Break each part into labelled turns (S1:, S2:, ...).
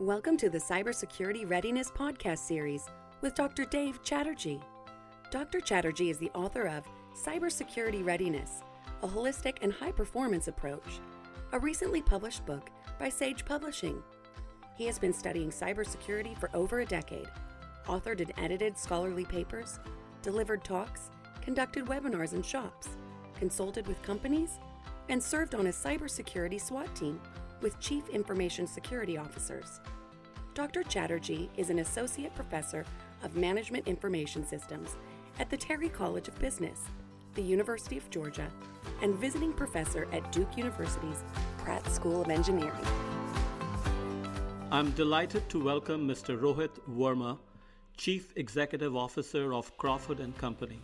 S1: Welcome to the Cybersecurity Readiness Podcast Series with Dr. Dave Chatterjee. Dr. Chatterjee is the author of Cybersecurity Readiness, a holistic and high performance approach, a recently published book by Sage Publishing. He has been studying cybersecurity for over a decade, authored and edited scholarly papers, delivered talks, conducted webinars in shops, consulted with companies, and served on a cybersecurity SWAT team with Chief Information Security Officers. Dr. Chatterjee is an Associate Professor of Management Information Systems at the Terry College of Business, the University of Georgia, and visiting professor at Duke University's Pratt School of Engineering.
S2: I'm delighted to welcome Mr. Rohit Verma, Chief Executive Officer of Crawford & Company.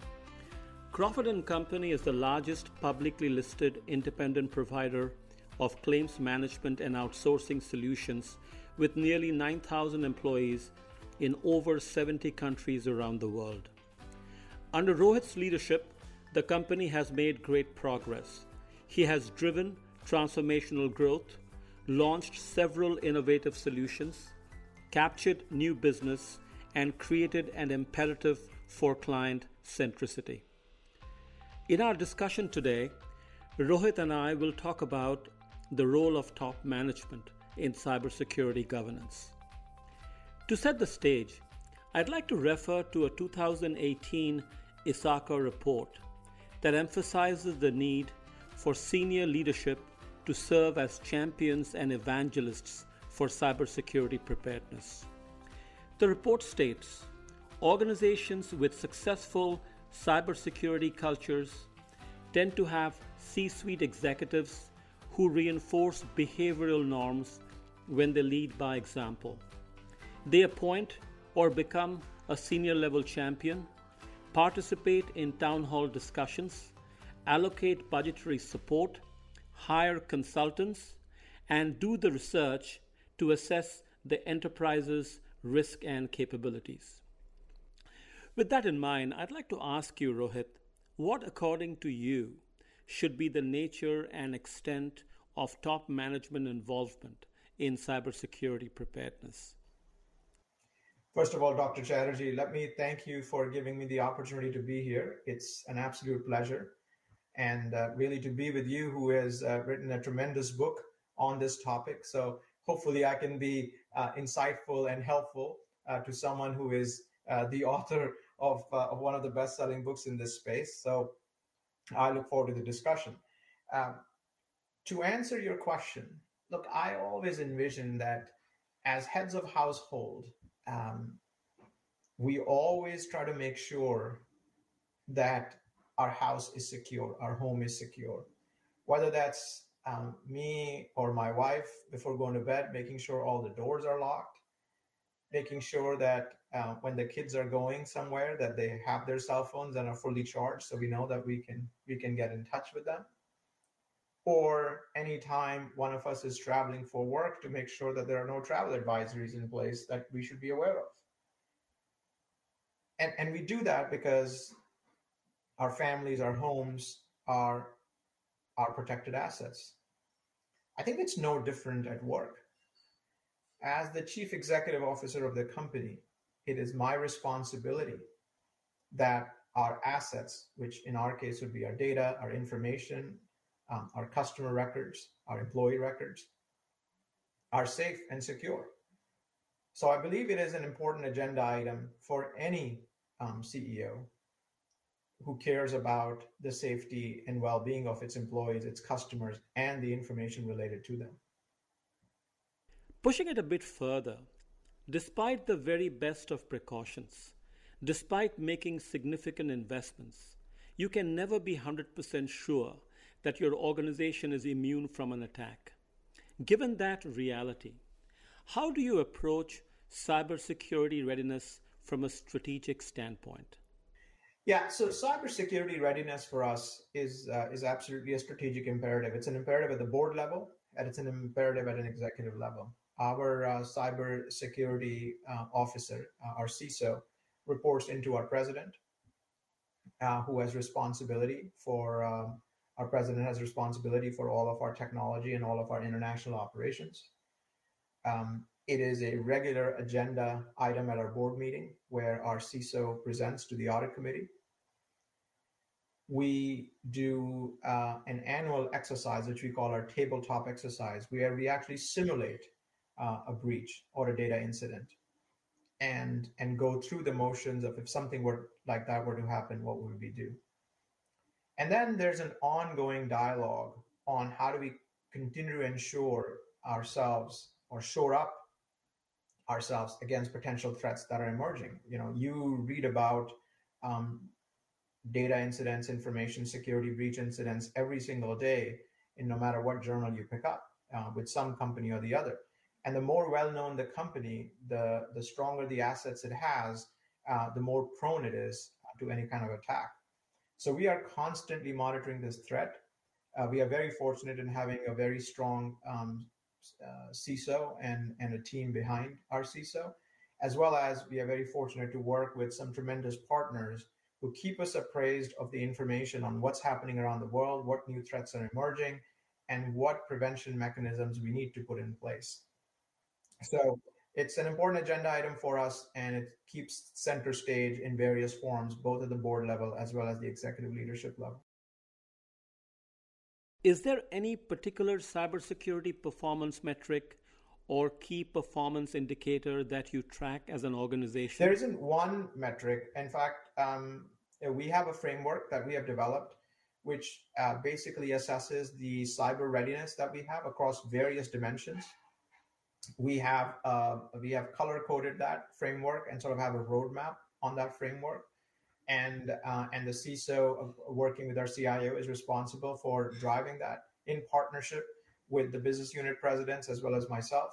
S2: Crawford & Company is the largest publicly listed independent provider of claims management and outsourcing solutions with nearly 9,000 employees in over 70 countries around the world. Under Rohit's leadership, the company has made great progress. He has driven transformational growth, launched several innovative solutions, captured new business, and created an imperative for client centricity. In our discussion today, Rohit and I will talk about the role of top management in cybersecurity governance. To set the stage, I'd like to refer to a 2018 ISACA report that emphasizes the need for senior leadership to serve as champions and evangelists for cybersecurity preparedness. The report states organizations with successful cybersecurity cultures tend to have C suite executives who reinforce behavioral norms when they lead by example. They appoint or become a senior level champion, participate in town hall discussions, allocate budgetary support, hire consultants, and do the research to assess the enterprise's risk and capabilities. With that in mind, I'd like to ask you, Rohit, what, according to you, should be the nature and extent of top management involvement in cybersecurity preparedness?
S3: First of all, Dr. Chatterjee, let me thank you for giving me the opportunity to be here. It's an absolute pleasure. And uh, really to be with you, who has uh, written a tremendous book on this topic. So hopefully I can be uh, insightful and helpful uh, to someone who is uh, the author of, uh, of one of the best selling books in this space. So I look forward to the discussion. Um, to answer your question, look, I always envision that as heads of household, um, we always try to make sure that our house is secure, our home is secure. Whether that's um, me or my wife before going to bed, making sure all the doors are locked, making sure that uh, when the kids are going somewhere, that they have their cell phones and are fully charged, so we know that we can we can get in touch with them or anytime one of us is traveling for work to make sure that there are no travel advisories in place that we should be aware of. And, and we do that because our families, our homes are our protected assets. I think it's no different at work. As the chief executive officer of the company, it is my responsibility that our assets, which in our case would be our data, our information, um, our customer records, our employee records are safe and secure. So I believe it is an important agenda item for any um, CEO who cares about the safety and well-being of its employees, its customers, and the information related to them.
S2: Pushing it a bit further, despite the very best of precautions, despite making significant investments, you can never be 100% sure that your organization is immune from an attack. Given that reality, how do you approach cybersecurity readiness from a strategic standpoint?
S3: Yeah, so cybersecurity readiness for us is uh, is absolutely a strategic imperative. It's an imperative at the board level, and it's an imperative at an executive level. Our uh, cybersecurity uh, officer, uh, our CISO, reports into our president, uh, who has responsibility for um, our president has responsibility for all of our technology and all of our international operations. Um, It is a regular agenda item at our board meeting where our CISO presents to the audit committee. We do uh, an annual exercise, which we call our tabletop exercise, where we actually simulate uh, a breach or a data incident and and go through the motions of if something were like that were to happen, what would we do? And then there's an ongoing dialogue on how do we continue to ensure ourselves or shore up ourselves against potential threats that are emerging. You know, you read about um, data incidents, information security breach incidents every single day, in no matter what journal you pick up, uh, with some company or the other. And the more well-known the company, the the stronger the assets it has, uh, the more prone it is to any kind of attack. So we are constantly monitoring this threat. Uh, we are very fortunate in having a very strong um, uh, CISO and, and a team behind our CISO, as well as we are very fortunate to work with some tremendous partners who keep us appraised of the information on what's happening around the world, what new threats are emerging, and what prevention mechanisms we need to put in place. So it's an important agenda item for us, and it keeps center stage in various forms, both at the board level as well as the executive leadership level.
S2: Is there any particular cybersecurity performance metric or key performance indicator that you track as an organization?
S3: There isn't one metric. In fact, um, we have a framework that we have developed which uh, basically assesses the cyber readiness that we have across various dimensions. We have uh, we have color coded that framework and sort of have a roadmap on that framework and uh, and the CISO working with our CIO is responsible for driving that in partnership with the business unit presidents as well as myself.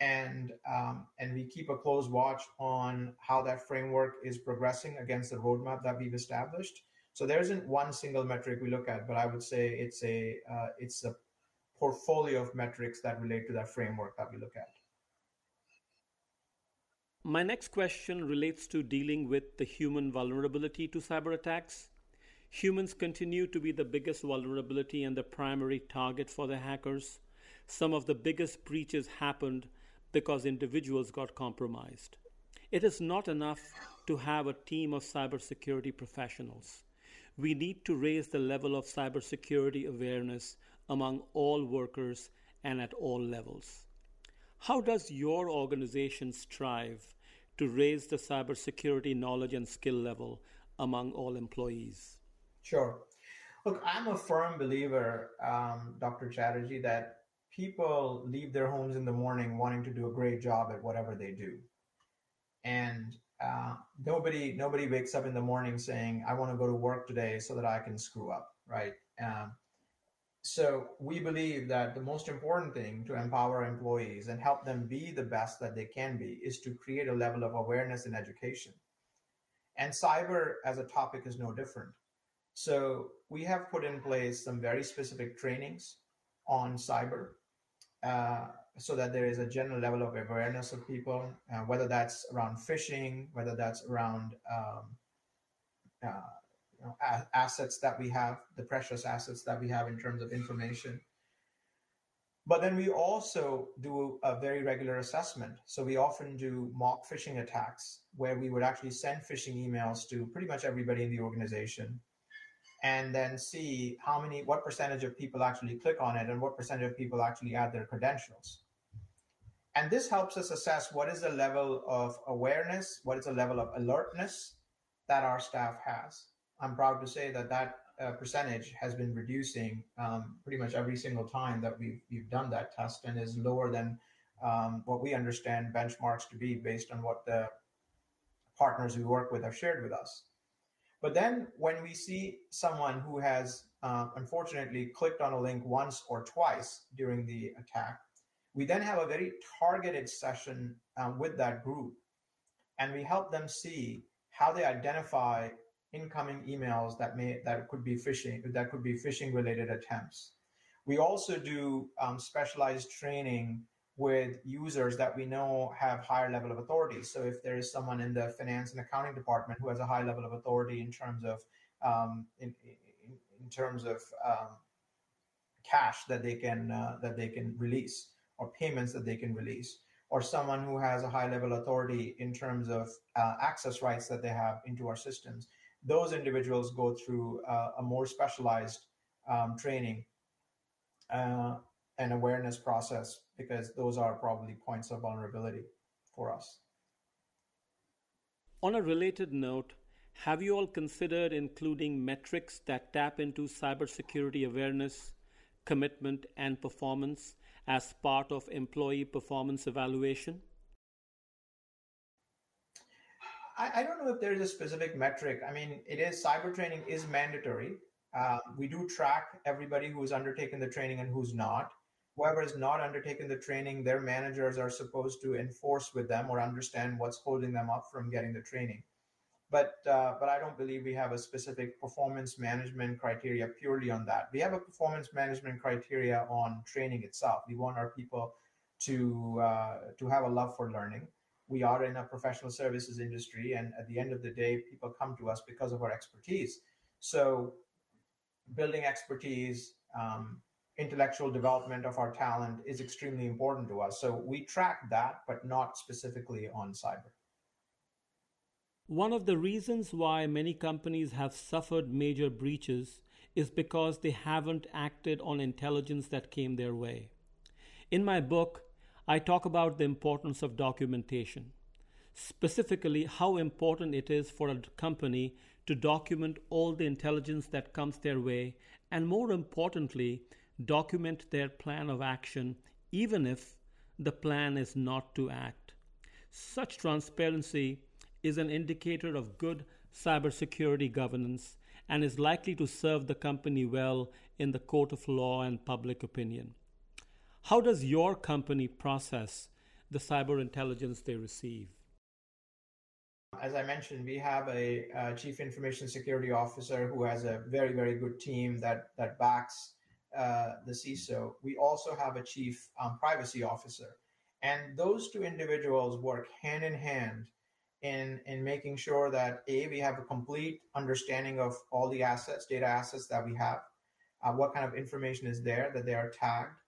S3: And um, and we keep a close watch on how that framework is progressing against the roadmap that we've established. So there isn't one single metric we look at, but I would say it's a uh, it's a portfolio of metrics that relate to that framework that we look at.
S2: My next question relates to dealing with the human vulnerability to cyber attacks. Humans continue to be the biggest vulnerability and the primary target for the hackers. Some of the biggest breaches happened because individuals got compromised. It is not enough to have a team of cybersecurity professionals. We need to raise the level of cybersecurity awareness among all workers and at all levels. How does your organization strive to raise the cybersecurity knowledge and skill level among all employees?
S3: Sure. Look, I'm a firm believer, um, Dr. Chatterjee, that people leave their homes in the morning wanting to do a great job at whatever they do, and uh, nobody nobody wakes up in the morning saying, "I want to go to work today so that I can screw up." Right? Um, so we believe that the most important thing to empower employees and help them be the best that they can be is to create a level of awareness and education. And cyber as a topic is no different. So we have put in place some very specific trainings on cyber uh, so that there is a general level of awareness of people, uh, whether that's around phishing, whether that's around um, uh, know, assets that we have, the precious assets that we have in terms of information. But then we also do a very regular assessment. So we often do mock phishing attacks where we would actually send phishing emails to pretty much everybody in the organization and then see how many, what percentage of people actually click on it and what percentage of people actually add their credentials. And this helps us assess what is the level of awareness, what is the level of alertness that our staff has. I'm proud to say that that uh, percentage has been reducing um, pretty much every single time that we've, we've done that test and is lower than um, what we understand benchmarks to be based on what the partners we work with have shared with us. But then when we see someone who has uh, unfortunately clicked on a link once or twice during the attack, we then have a very targeted session um, with that group and we help them see how they identify incoming emails that may that could be phishing that could be phishing related attempts. We also do um, specialized training with users that we know have higher level of authority. So if there is someone in the finance and accounting department who has a high level of authority in terms of um, in, in, in, terms of um, cash that they can uh, that they can release or payments that they can release, or someone who has a high level authority in terms of uh, access rights that they have into our systems. Those individuals go through uh, a more specialized um, training uh, and awareness process because those are probably points of vulnerability for us.
S2: On a related note, have you all considered including metrics that tap into cybersecurity awareness, commitment, and performance as part of employee performance evaluation?
S3: I, I, don't know if there is a specific metric. I mean, it is cyber training is mandatory. Uh, we do track everybody who's undertaken the training and who's not. Whoever has not undertaken the training, their managers are supposed to enforce with them or understand what's holding them up from getting the training but uh, but I don't believe we have a specific performance management criteria purely on that. We have a performance management criteria on training itself. We want our people to uh, to have a love for learning. We are in a professional services industry, and at the end of the day, people come to us because of our expertise. So, building expertise, um, intellectual development of our talent is extremely important to us. So we track that, but not specifically on cyber.
S2: One of the reasons why many companies have suffered major breaches is because they haven't acted on intelligence that came their way. In my book, I talk about the importance of documentation, specifically, how important it is for a company to document all the intelligence that comes their way, and more importantly, document their plan of action, even if the plan is not to act. Such transparency is an indicator of good cybersecurity governance and is likely to serve the company well in the court of law and public opinion. How does your company process the cyber intelligence they receive?
S3: As I mentioned, we have a, a chief information security officer who has a very, very good team that that backs uh, the CISO. We also have a chief um, privacy officer, and those two individuals work hand in hand in in making sure that a we have a complete understanding of all the assets, data assets that we have, uh, what kind of information is there that they are tagged,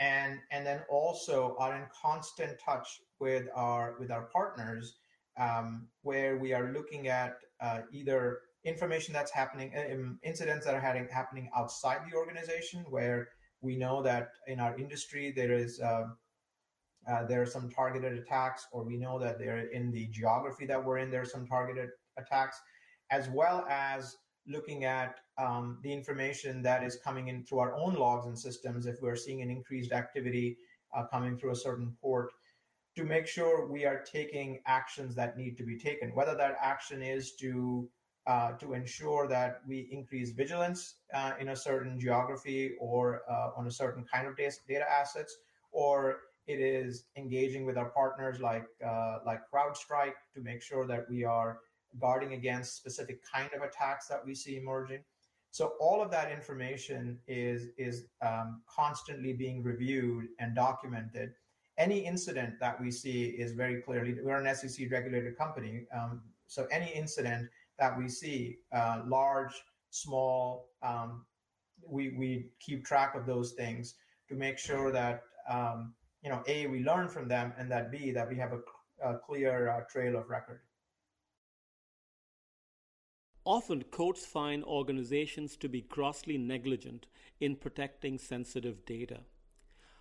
S3: and and then also are in constant touch with our with our partners, um, where we are looking at uh, either information that's happening, um, incidents that are happening happening outside the organization, where we know that in our industry there is uh, uh, there are some targeted attacks, or we know that they're in the geography that we're in, there are some targeted attacks, as well as looking at um, the information that is coming in through our own logs and systems. If we're seeing an increased activity uh, coming through a certain port, to make sure we are taking actions that need to be taken, whether that action is to uh, to ensure that we increase vigilance uh, in a certain geography or uh, on a certain kind of data, data assets, or it is engaging with our partners like uh, like CrowdStrike to make sure that we are guarding against specific kind of attacks that we see emerging. So all of that information is is um, constantly being reviewed and documented. Any incident that we see is very clearly we're an SEC regulated company, um, so any incident that we see, uh, large, small, um, we we keep track of those things to make sure that um, you know, A, we learn from them, and that B, that we have a, a clear uh, trail of record.
S2: Often, courts find organizations to be grossly negligent in protecting sensitive data.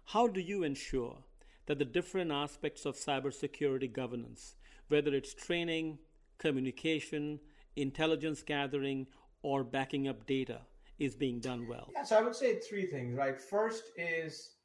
S2: How do you ensure that the different aspects of cybersecurity governance, whether it's training, communication, intelligence gathering, or backing up data, is being done well?
S3: So I would say three things, right? First is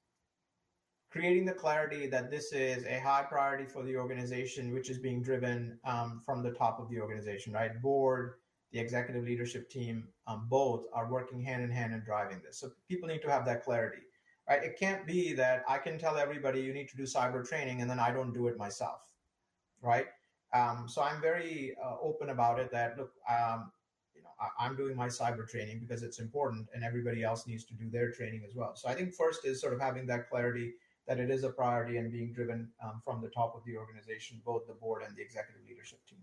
S3: creating the clarity that this is a high priority for the organization, which is being driven um, from the top of the organization, right? Board, the executive leadership team, um, both are working hand in hand and driving this. So people need to have that clarity, right? It can't be that I can tell everybody you need to do cyber training and then I don't do it myself, right? Um, so I'm very uh, open about it. That look, um, you know, I, I'm doing my cyber training because it's important, and everybody else needs to do their training as well. So I think first is sort of having that clarity that it is a priority and being driven um, from the top of the organization, both the board and the executive leadership team.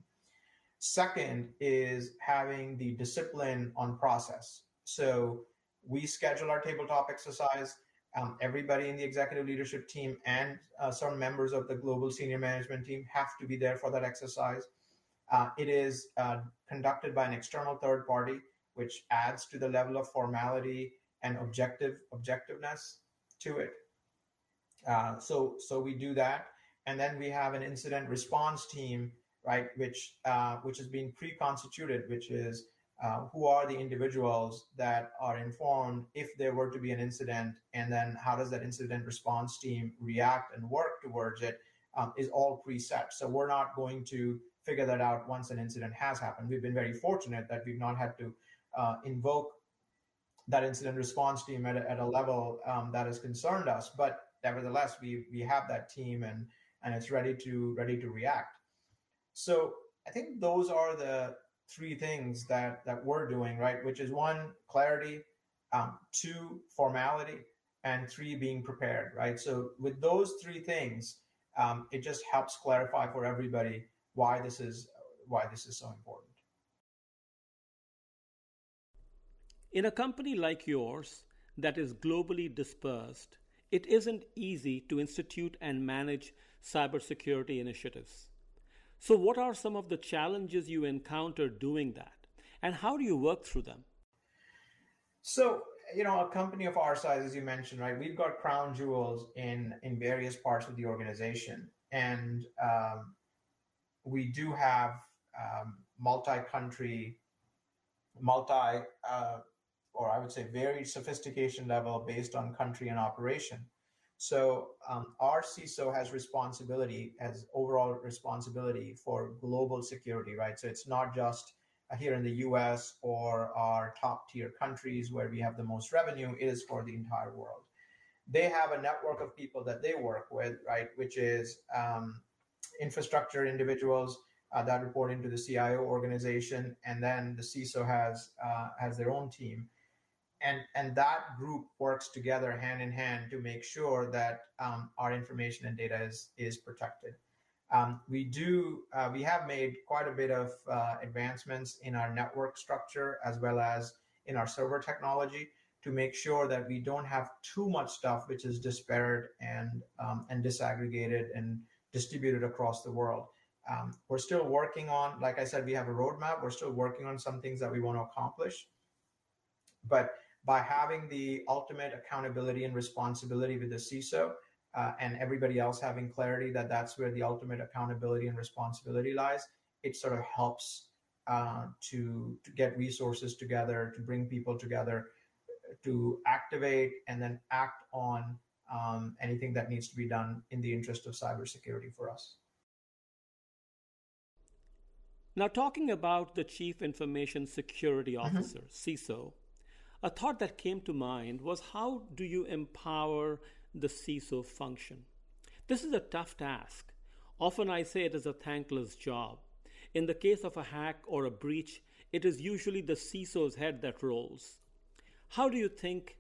S3: Second is having the discipline on process. So we schedule our tabletop exercise. Um, everybody in the executive leadership team and uh, some members of the global senior management team have to be there for that exercise. Uh, it is uh, conducted by an external third party, which adds to the level of formality and objective objectiveness to it. Uh, so so we do that, and then we have an incident response team, right, which uh, which has been pre-constituted, which is uh, who are the individuals that are informed if there were to be an incident, and then how does that incident response team react and work towards it um, is all preset. So we're not going to figure that out once an incident has happened. We've been very fortunate that we've not had to uh, invoke that incident response team at a, at a level um, that has concerned us. But nevertheless, we we have that team and and it's ready to ready to react. So I think those are the three things that that we're doing right, which is one clarity, um, two formality, and three being prepared. Right. So with those three things, um, it just helps clarify for everybody why this is why this is so important.
S2: In a company like yours that is globally dispersed, it isn't easy to institute and manage cybersecurity initiatives. So, what are some of the challenges you encounter doing that, and how do you work through them?
S3: So, you know, a company of our size, as you mentioned, right, we've got crown jewels in in various parts of the organization, and um, we do have um, multi-country, multi uh, or I would say varied sophistication level based on country and operation. So um, our CISO has responsibility has overall responsibility for global security, right? So it's not just here in the US or our top tier countries where we have the most revenue, it is for the entire world. They have a network of people that they work with, right? Which is um, infrastructure individuals uh, that report into the CIO organization, and then the CISO has uh, has their own team and and that group works together hand in hand to make sure that um, our information and data is is protected. Um, we do uh, we have made quite a bit of uh, advancements in our network structure as well as in our server technology to make sure that we don't have too much stuff which is disparate and um, and disaggregated and distributed across the world. Um, we're still working on, like I said, we have a roadmap. We're still working on some things that we want to accomplish, but by having the ultimate accountability and responsibility with the CISO uh, and everybody else having clarity that that's where the ultimate accountability and responsibility lies, it sort of helps uh, to, to get resources together, to bring people together, to activate and then act on um, anything that needs to be done in the interest of cybersecurity for us.
S2: Now, talking about the Chief Information Security mm-hmm. Officer, mm-hmm. CISO, a thought that came to mind was how do you empower the CISO function? This is a tough task. Often I say it is a thankless job. In the case of a hack or a breach, it is usually the CISO's head that rolls. How do you think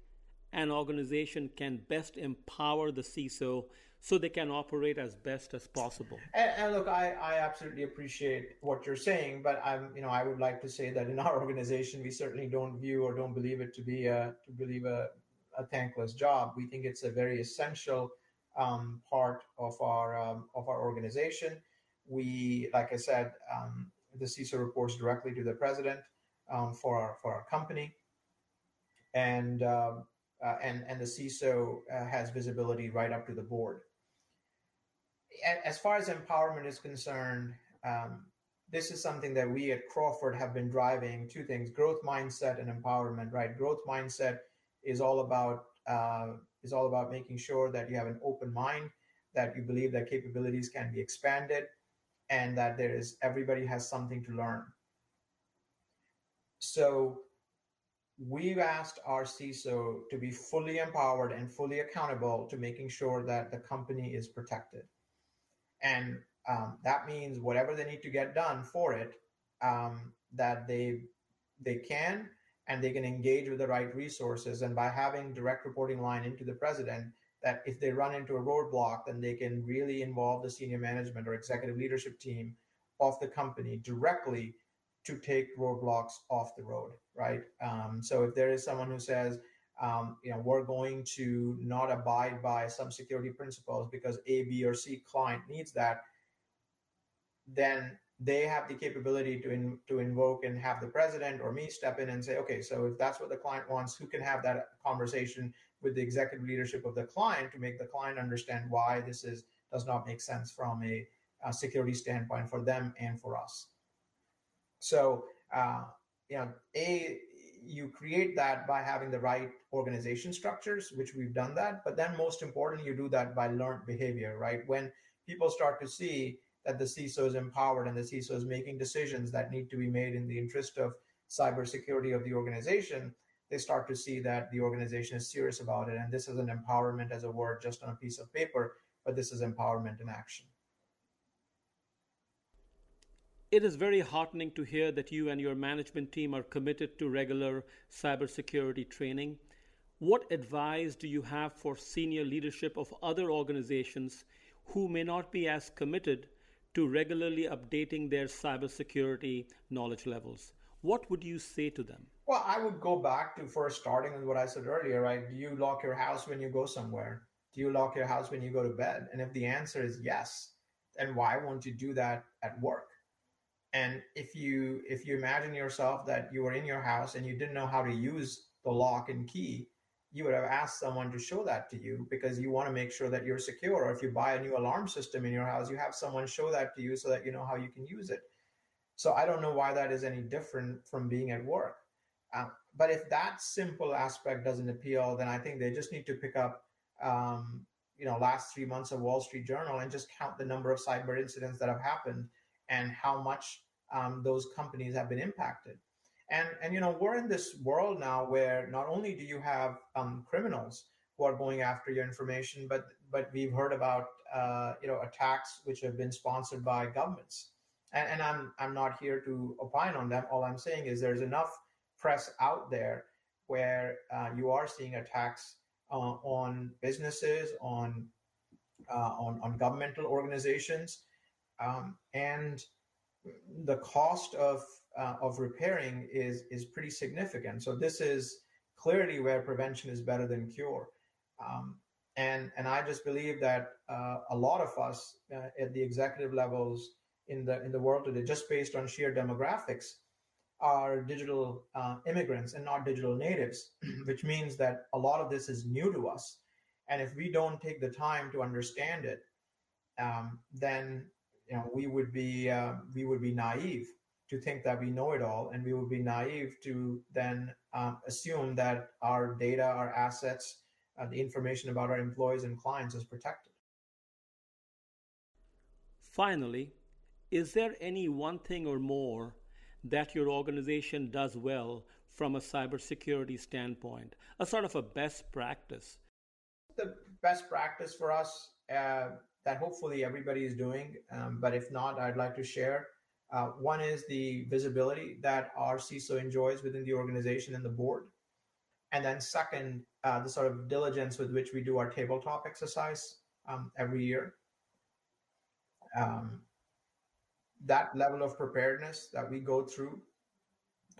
S2: an organization can best empower the CISO so they can operate as best as possible.
S3: And, and, look, I, I absolutely appreciate what you're saying, but I'm, you know, I would like to say that in our organization, we certainly don't view or don't believe it to be a to believe a, a thankless job. We think it's a very essential um, part of our um, of our organization. We, like I said, um, the CISO reports directly to the president um, for our for our company, and. Um, uh, and and the CISO uh, has visibility right up to the board as far as empowerment is concerned, um, this is something that we at Crawford have been driving two things growth mindset and empowerment, right? Growth mindset is all about uh, is all about making sure that you have an open mind, that you believe that capabilities can be expanded, and that there is everybody has something to learn. So we've asked our CISO to be fully empowered and fully accountable to making sure that the company is protected and um, that means whatever they need to get done for it um, that they they can and they can engage with the right resources. And by having direct reporting line into the president that if they run into a roadblock then they can really involve the senior management or executive leadership team of the company directly to take roadblocks off the road right? Um, so if there is someone who says um, you know, we're going to not abide by some security principles because A, B, or C client needs that, then they have the capability to in, to invoke and have the president or me step in and say, okay, so if that's what the client wants, who can have that conversation with the executive leadership of the client to make the client understand why this is does not make sense from a, a security standpoint for them and for us. So, uh, you know, a you create that by having the right organization structures, which we've done that. But then, most importantly, you do that by learned behavior, right? When people start to see that the CISO is empowered and the CISO is making decisions that need to be made in the interest of cybersecurity of the organization, they start to see that the organization is serious about it. And this is an empowerment as a word just on a piece of paper, but this is empowerment in action.
S2: It is very heartening to hear that you and your management team are committed to regular cybersecurity training. What advice do you have for senior leadership of other organizations who may not be as committed to regularly updating their cybersecurity knowledge levels? What would you say to them?
S3: Well, I would go back to first starting with what I said earlier, right? Do you lock your house when you go somewhere? Do you lock your house when you go to bed? And if the answer is yes, then why won't you do that at work? And if you if you imagine yourself that you were in your house and you didn't know how to use the lock and key, you would have asked someone to show that to you because you want to make sure that you're secure. Or if you buy a new alarm system in your house, you have someone show that to you so that you know how you can use it. So I don't know why that is any different from being at work. Uh, but if that simple aspect doesn't appeal, then I think they just need to pick up, um, you know, last three months of Wall Street Journal and just count the number of cyber incidents that have happened and how much um, those companies have been impacted. And, and you know we're in this world now where not only do you have um, criminals who are going after your information, but but we've heard about uh, you know attacks which have been sponsored by governments. And, and I'm I'm not here to opine on them. All I'm saying is there's enough press out there where uh, you are seeing attacks uh, on businesses, on uh, on on governmental organizations, um, and the cost of uh, of repairing is is pretty significant. So this is clearly where prevention is better than cure. Um, and and I just believe that uh, a lot of us uh, at the executive levels in the in the world today, just based on sheer demographics, are digital uh, immigrants and not digital natives, which means that a lot of this is new to us. And if we don't take the time to understand it, um, then you know we would be uh, we would be naive to think that we know it all and we would be naive to then um, assume that our data our assets uh, the information about our employees and clients is protected.
S2: Finally is there any one thing or more that your organization does well from a cybersecurity standpoint? A sort of a best practice.
S3: The best practice for us uh, that hopefully everybody is doing. Um, but if not, I'd like to share. Uh, one is the visibility that our CISO enjoys within the organization and the board. And then, second, uh, the sort of diligence with which we do our tabletop exercise um, every year. Um, that level of preparedness that we go through,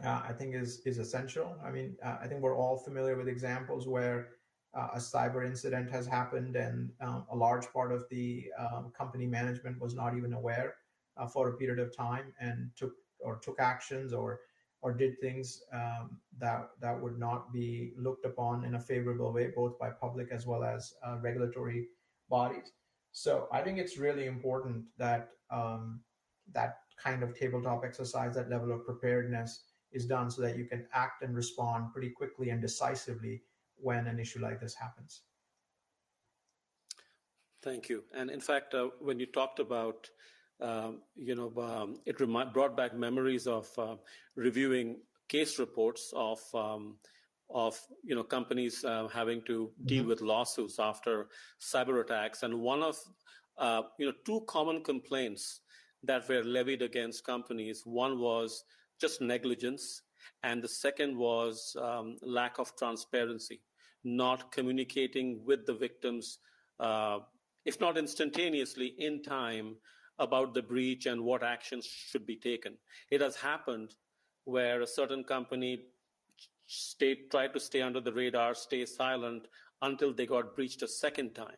S3: uh, I think, is is essential. I mean, uh, I think we're all familiar with examples where a cyber incident has happened and um, a large part of the um, company management was not even aware uh, for a period of time and took or took actions or or did things um, that that would not be looked upon in a favorable way both by public as well as uh, regulatory bodies. So i think it's really important that um, that kind of tabletop exercise that level of preparedness is done so that you can act and respond pretty quickly and decisively when an issue like this happens.
S2: Thank you. And in fact, uh, when you talked about, um, you know, um, it remi- brought back memories of uh, reviewing case reports of um, of you know companies uh, having to deal mm-hmm. with lawsuits after cyber attacks, and one of uh, you know two common complaints that were levied against companies. One was just negligence, and the second was um, lack of transparency not communicating with the victims, uh, if not instantaneously, in time about the breach and what actions should be taken. It has happened where a certain company stay, tried to stay under the radar, stay silent until they got breached a second time.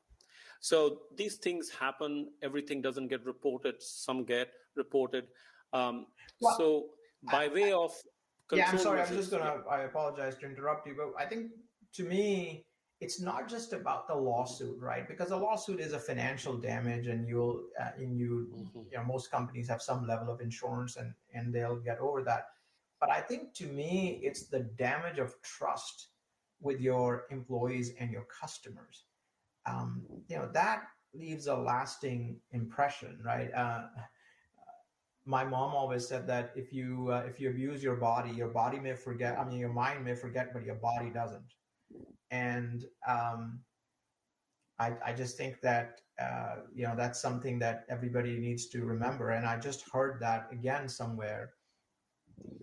S2: So these things happen. Everything doesn't get reported. Some get reported. Um, well, so by way of
S3: yeah, I'm sorry. I'm just gonna. I apologize to interrupt you, but I think to me, it's not just about the lawsuit, right? Because a lawsuit is a financial damage, and you'll uh, and you, mm-hmm. you know, most companies have some level of insurance, and and they'll get over that. But I think to me, it's the damage of trust with your employees and your customers. Um, you know that leaves a lasting impression, right? Uh, my mom always said that if you uh, if you abuse your body, your body may forget. I mean, your mind may forget, but your body doesn't. And um, I, I just think that uh, you know that's something that everybody needs to remember. And I just heard that again somewhere.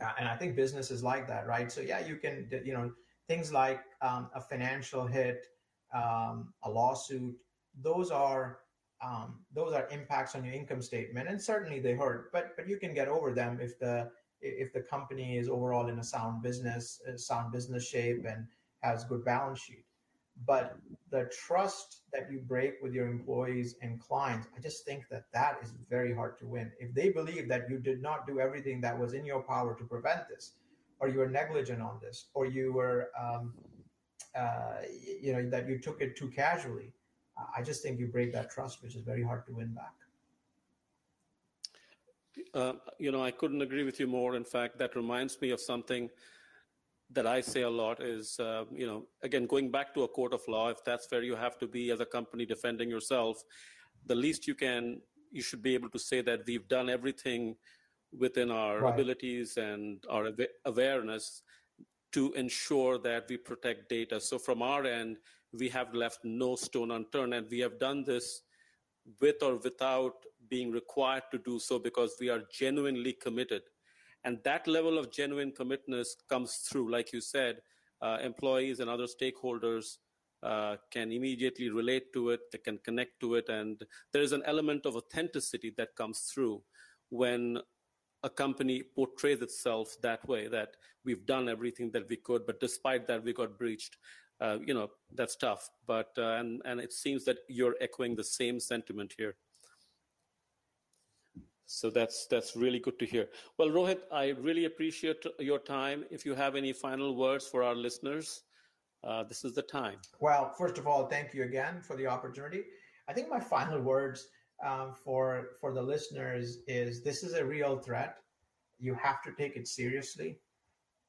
S3: Uh, and I think business is like that, right? So yeah, you can you know things like um, a financial hit, um, a lawsuit. Those are um, those are impacts on your income statement, and certainly they hurt. But but you can get over them if the if the company is overall in a sound business, a sound business shape, and has good balance sheet. But the trust that you break with your employees and clients, I just think that that is very hard to win. If they believe that you did not do everything that was in your power to prevent this, or you were negligent on this, or you were, um, uh, you know, that you took it too casually, I just think you break that trust, which is very hard to win back.
S2: Uh, you know, I couldn't agree with you more. In fact, that reminds me of something that I say a lot is, uh, you know, again, going back to a court of law, if that's where you have to be as a company defending yourself, the least you can, you should be able to say that we've done everything within our right. abilities and our awareness to ensure that we protect data. So from our end, we have left no stone unturned. And we have done this with or without being required to do so because we are genuinely committed. And that level of genuine commitment comes through, like you said, uh, employees and other stakeholders uh, can immediately relate to it, they can connect to it, and there is an element of authenticity that comes through when a company portrays itself that way that we've done everything that we could, but despite that, we got breached uh, you know that's tough. But uh, and and it seems that you're echoing the same sentiment here. So that's that's really good to hear. Well, Rohit, I really appreciate your time. If you have any final words for our listeners, uh, this is the time.
S3: Well, first of all, thank you again for the opportunity. I think my final words um, for for the listeners is this is a real threat. You have to take it seriously,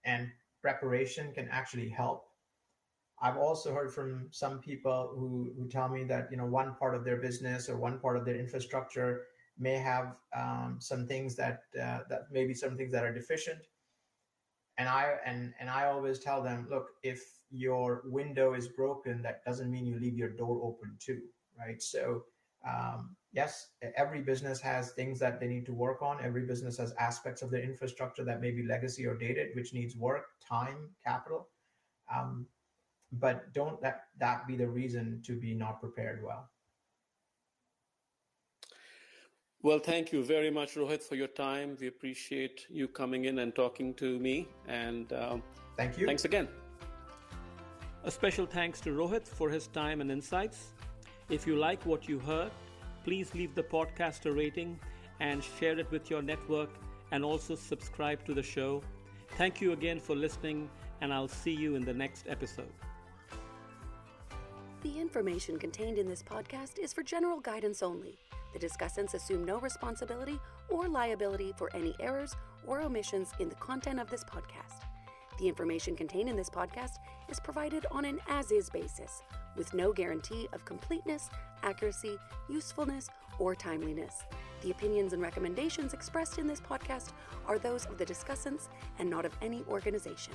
S3: and preparation can actually help. I've also heard from some people who, who tell me that you know one part of their business or one part of their infrastructure may have um, some things that uh, that maybe some things that are deficient. And I and and I always tell them, look, if your window is broken, that doesn't mean you leave your door open too, right? So um, yes, every business has things that they need to work on. Every business has aspects of their infrastructure that may be legacy or dated, which needs work, time, capital. Um, but don't let that be the reason to be not prepared well.
S2: Well, thank you very much, Rohit, for your time. We appreciate you coming in and talking to me. And um,
S3: thank you.
S2: Thanks again. A special thanks to Rohit for his time and insights. If you like what you heard, please leave the podcast a rating and share it with your network and also subscribe to the show. Thank you again for listening, and I'll see you in the next episode.
S1: The information contained in this podcast is for general guidance only. The discussants assume no responsibility or liability for any errors or omissions in the content of this podcast. The information contained in this podcast is provided on an as is basis, with no guarantee of completeness, accuracy, usefulness, or timeliness. The opinions and recommendations expressed in this podcast are those of the discussants and not of any organization.